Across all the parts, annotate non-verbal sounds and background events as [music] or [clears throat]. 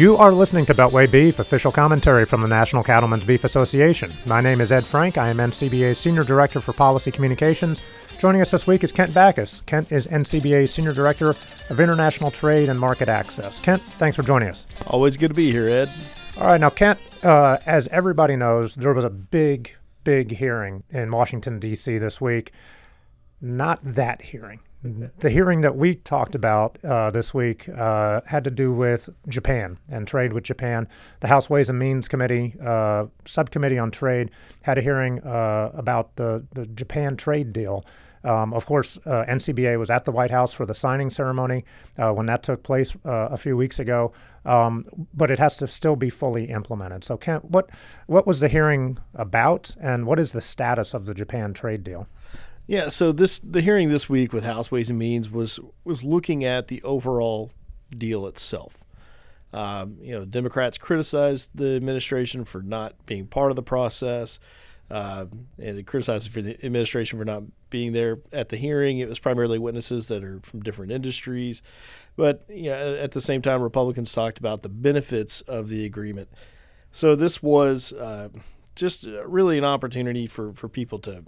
You are listening to Beltway Beef, official commentary from the National Cattlemen's Beef Association. My name is Ed Frank. I am NCBA's Senior Director for Policy Communications. Joining us this week is Kent Bacus. Kent is NCBA's Senior Director of International Trade and Market Access. Kent, thanks for joining us. Always good to be here, Ed. All right, now, Kent, uh, as everybody knows, there was a big, big hearing in Washington, D.C. this week. Not that hearing the hearing that we talked about uh, this week uh, had to do with Japan and trade with Japan. The House Ways and Means Committee, uh, subcommittee on trade, had a hearing uh, about the, the Japan trade deal. Um, of course, uh, NCBA was at the White House for the signing ceremony uh, when that took place a few weeks ago, um, but it has to still be fully implemented. So, Kent, what what was the hearing about, and what is the status of the Japan trade deal? Yeah, so this the hearing this week with House Ways and Means was was looking at the overall deal itself. Um, you know, Democrats criticized the administration for not being part of the process, uh, and they criticized for the administration for not being there at the hearing. It was primarily witnesses that are from different industries, but you know, at the same time, Republicans talked about the benefits of the agreement. So this was uh, just really an opportunity for for people to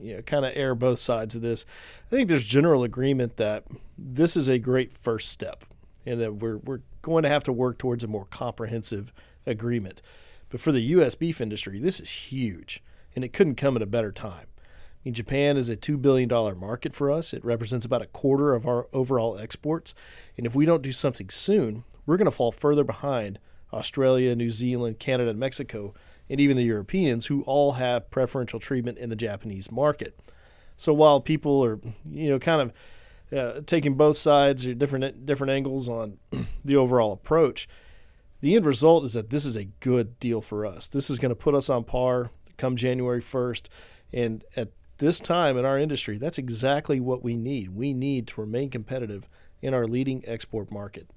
you know, kind of air both sides of this. I think there's general agreement that this is a great first step and that we're, we're going to have to work towards a more comprehensive agreement. But for the U.S. beef industry, this is huge, and it couldn't come at a better time. I mean, Japan is a $2 billion market for us. It represents about a quarter of our overall exports. And if we don't do something soon, we're going to fall further behind Australia, New Zealand, Canada, and Mexico and even the Europeans who all have preferential treatment in the Japanese market. So while people are, you know, kind of uh, taking both sides or different different angles on [clears throat] the overall approach, the end result is that this is a good deal for us. This is going to put us on par come January 1st, and at this time in our industry, that's exactly what we need. We need to remain competitive in our leading export market.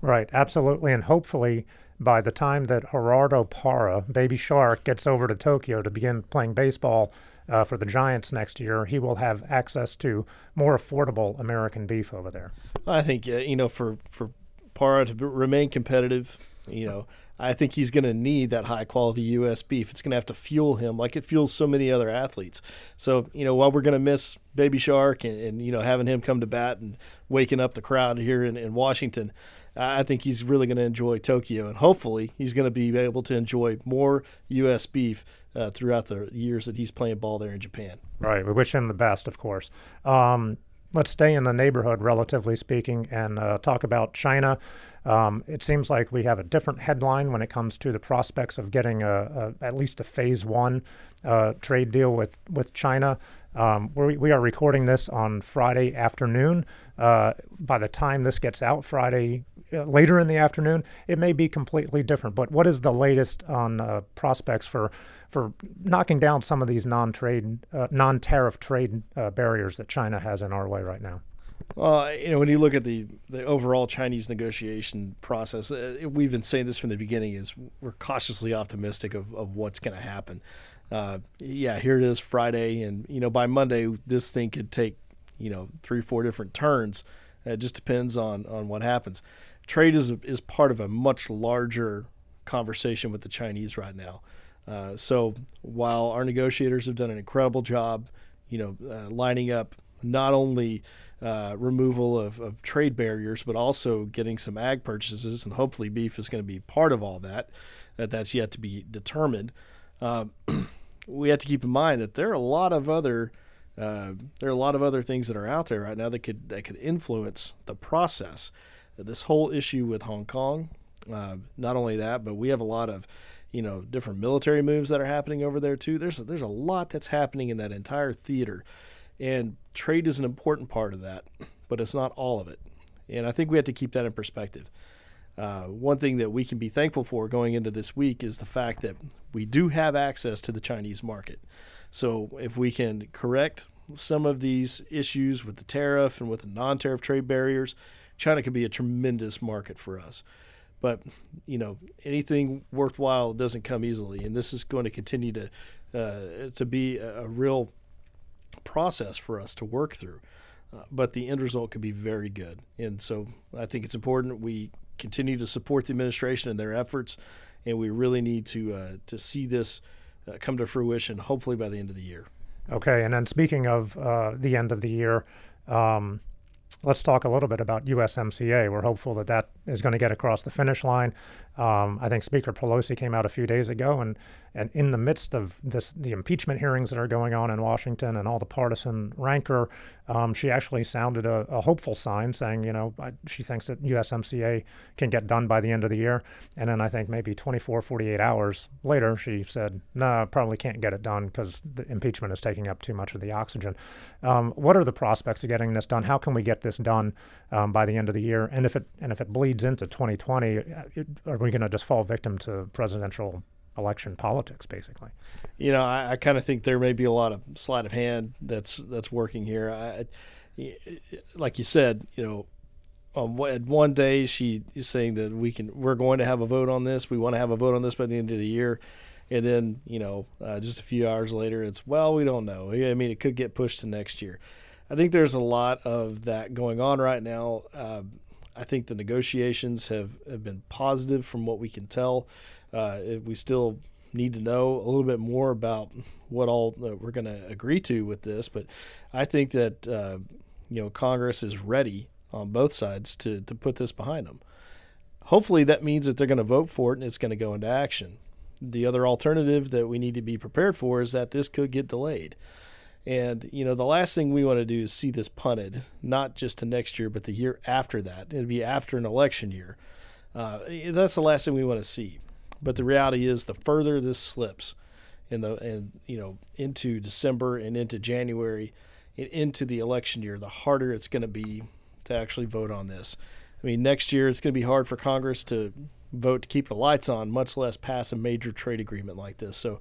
Right, absolutely, and hopefully by the time that Gerardo Parra, Baby Shark, gets over to Tokyo to begin playing baseball uh, for the Giants next year, he will have access to more affordable American beef over there. I think uh, you know for for Parra to remain competitive, you know. I think he's going to need that high quality U.S. beef. It's going to have to fuel him like it fuels so many other athletes. So, you know, while we're going to miss Baby Shark and, and, you know, having him come to bat and waking up the crowd here in, in Washington, I think he's really going to enjoy Tokyo, and hopefully he's going to be able to enjoy more U.S. beef uh, throughout the years that he's playing ball there in Japan. Right. We wish him the best, of course. Um, let's stay in the neighborhood, relatively speaking, and uh, talk about China. Um, it seems like we have a different headline when it comes to the prospects of getting a, a at least a phase one uh, trade deal with with China. Um, we, we are recording this on Friday afternoon. Uh, by the time this gets out Friday later in the afternoon, it may be completely different. But what is the latest on uh, prospects for for knocking down some of these non-trade, uh, non-tariff trade uh, barriers that China has in our way right now? Well, you know, when you look at the the overall Chinese negotiation process, uh, we've been saying this from the beginning: is we're cautiously optimistic of, of what's going to happen. Uh, yeah, here it is Friday, and you know by Monday this thing could take you know three four different turns. It just depends on on what happens trade is is part of a much larger conversation with the Chinese right now. Uh, so while our negotiators have done an incredible job, you know, uh, lining up not only uh, removal of, of, trade barriers, but also getting some ag purchases, and hopefully beef is going to be part of all that. That that's yet to be determined. Um, [clears throat] we have to keep in mind that there are a lot of other uh, there are a lot of other things that are out there right now that could that could influence the process this whole issue with Hong Kong. Uh, not only that, but we have a lot of, you know, different military moves that are happening over there too. There's a, there's a lot that's happening in that entire theater, and trade is an important part of that, but it's not all of it. And I think we have to keep that in perspective. Uh, one thing that we can be thankful for going into this week is the fact that we do have access to the Chinese market. So if we can correct some of these issues with the tariff and with the non-tariff trade barriers, China could be a tremendous market for us. But you know, anything worthwhile doesn't come easily, and this is going to continue to uh, to be a, real process for us to work through. Uh, but the end result could be very good, and so I think it's important we continue to support the administration and their efforts, and we really need to uh, to see this uh, come to fruition. Hopefully by the end of the year. Okay, and then speaking of uh, the end of the year, um, let's talk a little bit about USMCA. We're hopeful that that is going to get across the finish line. Um, I think Speaker Pelosi came out a few days ago, and, and in the midst of this, the impeachment hearings that are going on in Washington and all the partisan rancor, um, she actually sounded a, a, hopeful sign, saying, you know, she thinks that USMCA can get done by the end of the year. And then I think maybe 24, 48 hours later, she said, no, nah, probably can't get it done because the impeachment is taking up too much of the oxygen. Um, what are the prospects of getting this done? How can we get this done um, by the end of the year? And if it and if it bleeds into 2020, are we going to just fall victim to presidential election politics, basically? You know, I, I kind of think there may be a lot of sleight of hand that's that's working here. I, like you said, you know, um, one day she is saying that we can we're going to have a vote on this. We want to have a vote on this by the end of the year, and then you know, uh, just a few hours later, it's well, we don't know. I mean, it could get pushed to next year. I think there's a lot of that going on right now. Uh, I think the negotiations have, have been positive from what we can tell. Uh, we still need to know a little bit more about what all uh, we're going to agree to with this, but I think that uh, you know Congress is ready on both sides to to put this behind them. Hopefully, that means that they're going to vote for it and it's going to go into action. The other alternative that we need to be prepared for is that this could get delayed. And you know, the last thing we want to do is see this punted, not just to next year, but the year after that. It'd be after an election year. Uh, that's the last thing we want to see. But the reality is, the further this slips, in the and you know into December and into January, and into the election year, the harder it's going to be to actually vote on this. I mean, next year it's going to be hard for Congress to vote to keep the lights on, much less pass a major trade agreement like this. So,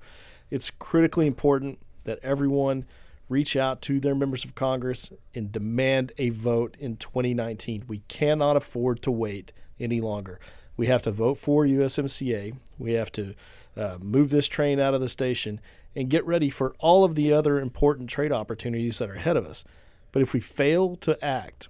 it's critically important that everyone reach out to their members of Congress and demand a vote in 2019. We cannot afford to wait any longer. We have to vote for USMCA. We have to uh, move this train out of the station and get ready for all of the other important trade opportunities that are ahead of us. But if we fail to act,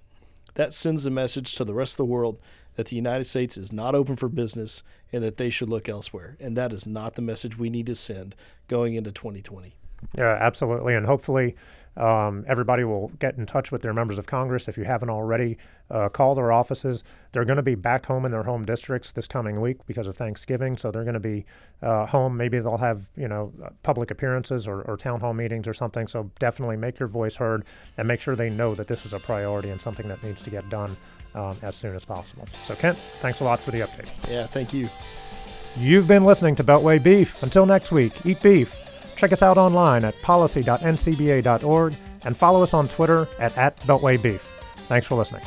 that sends a message to the rest of the world that the United States is not open for business and that they should look elsewhere. And that is not the message we need to send going into 2020. Yeah, absolutely. And hopefully, um, everybody will get in touch with their members of Congress. If you haven't already, uh, call their offices. They're going to be back home in their home districts this coming week because of Thanksgiving. So they're going to be uh, home. Maybe they'll have you know uh, public appearances or, or town hall meetings or something. So definitely make your voice heard and make sure they know that this is a priority and something that needs to get done um, as soon as possible. So Kent, thanks a lot for the update. Yeah, thank you. You've been listening to Beltway Beef. Until next week, eat beef. Check us out online at policy.ncba.org and follow us on Twitter at, at BeltwayBeef. Thanks for listening.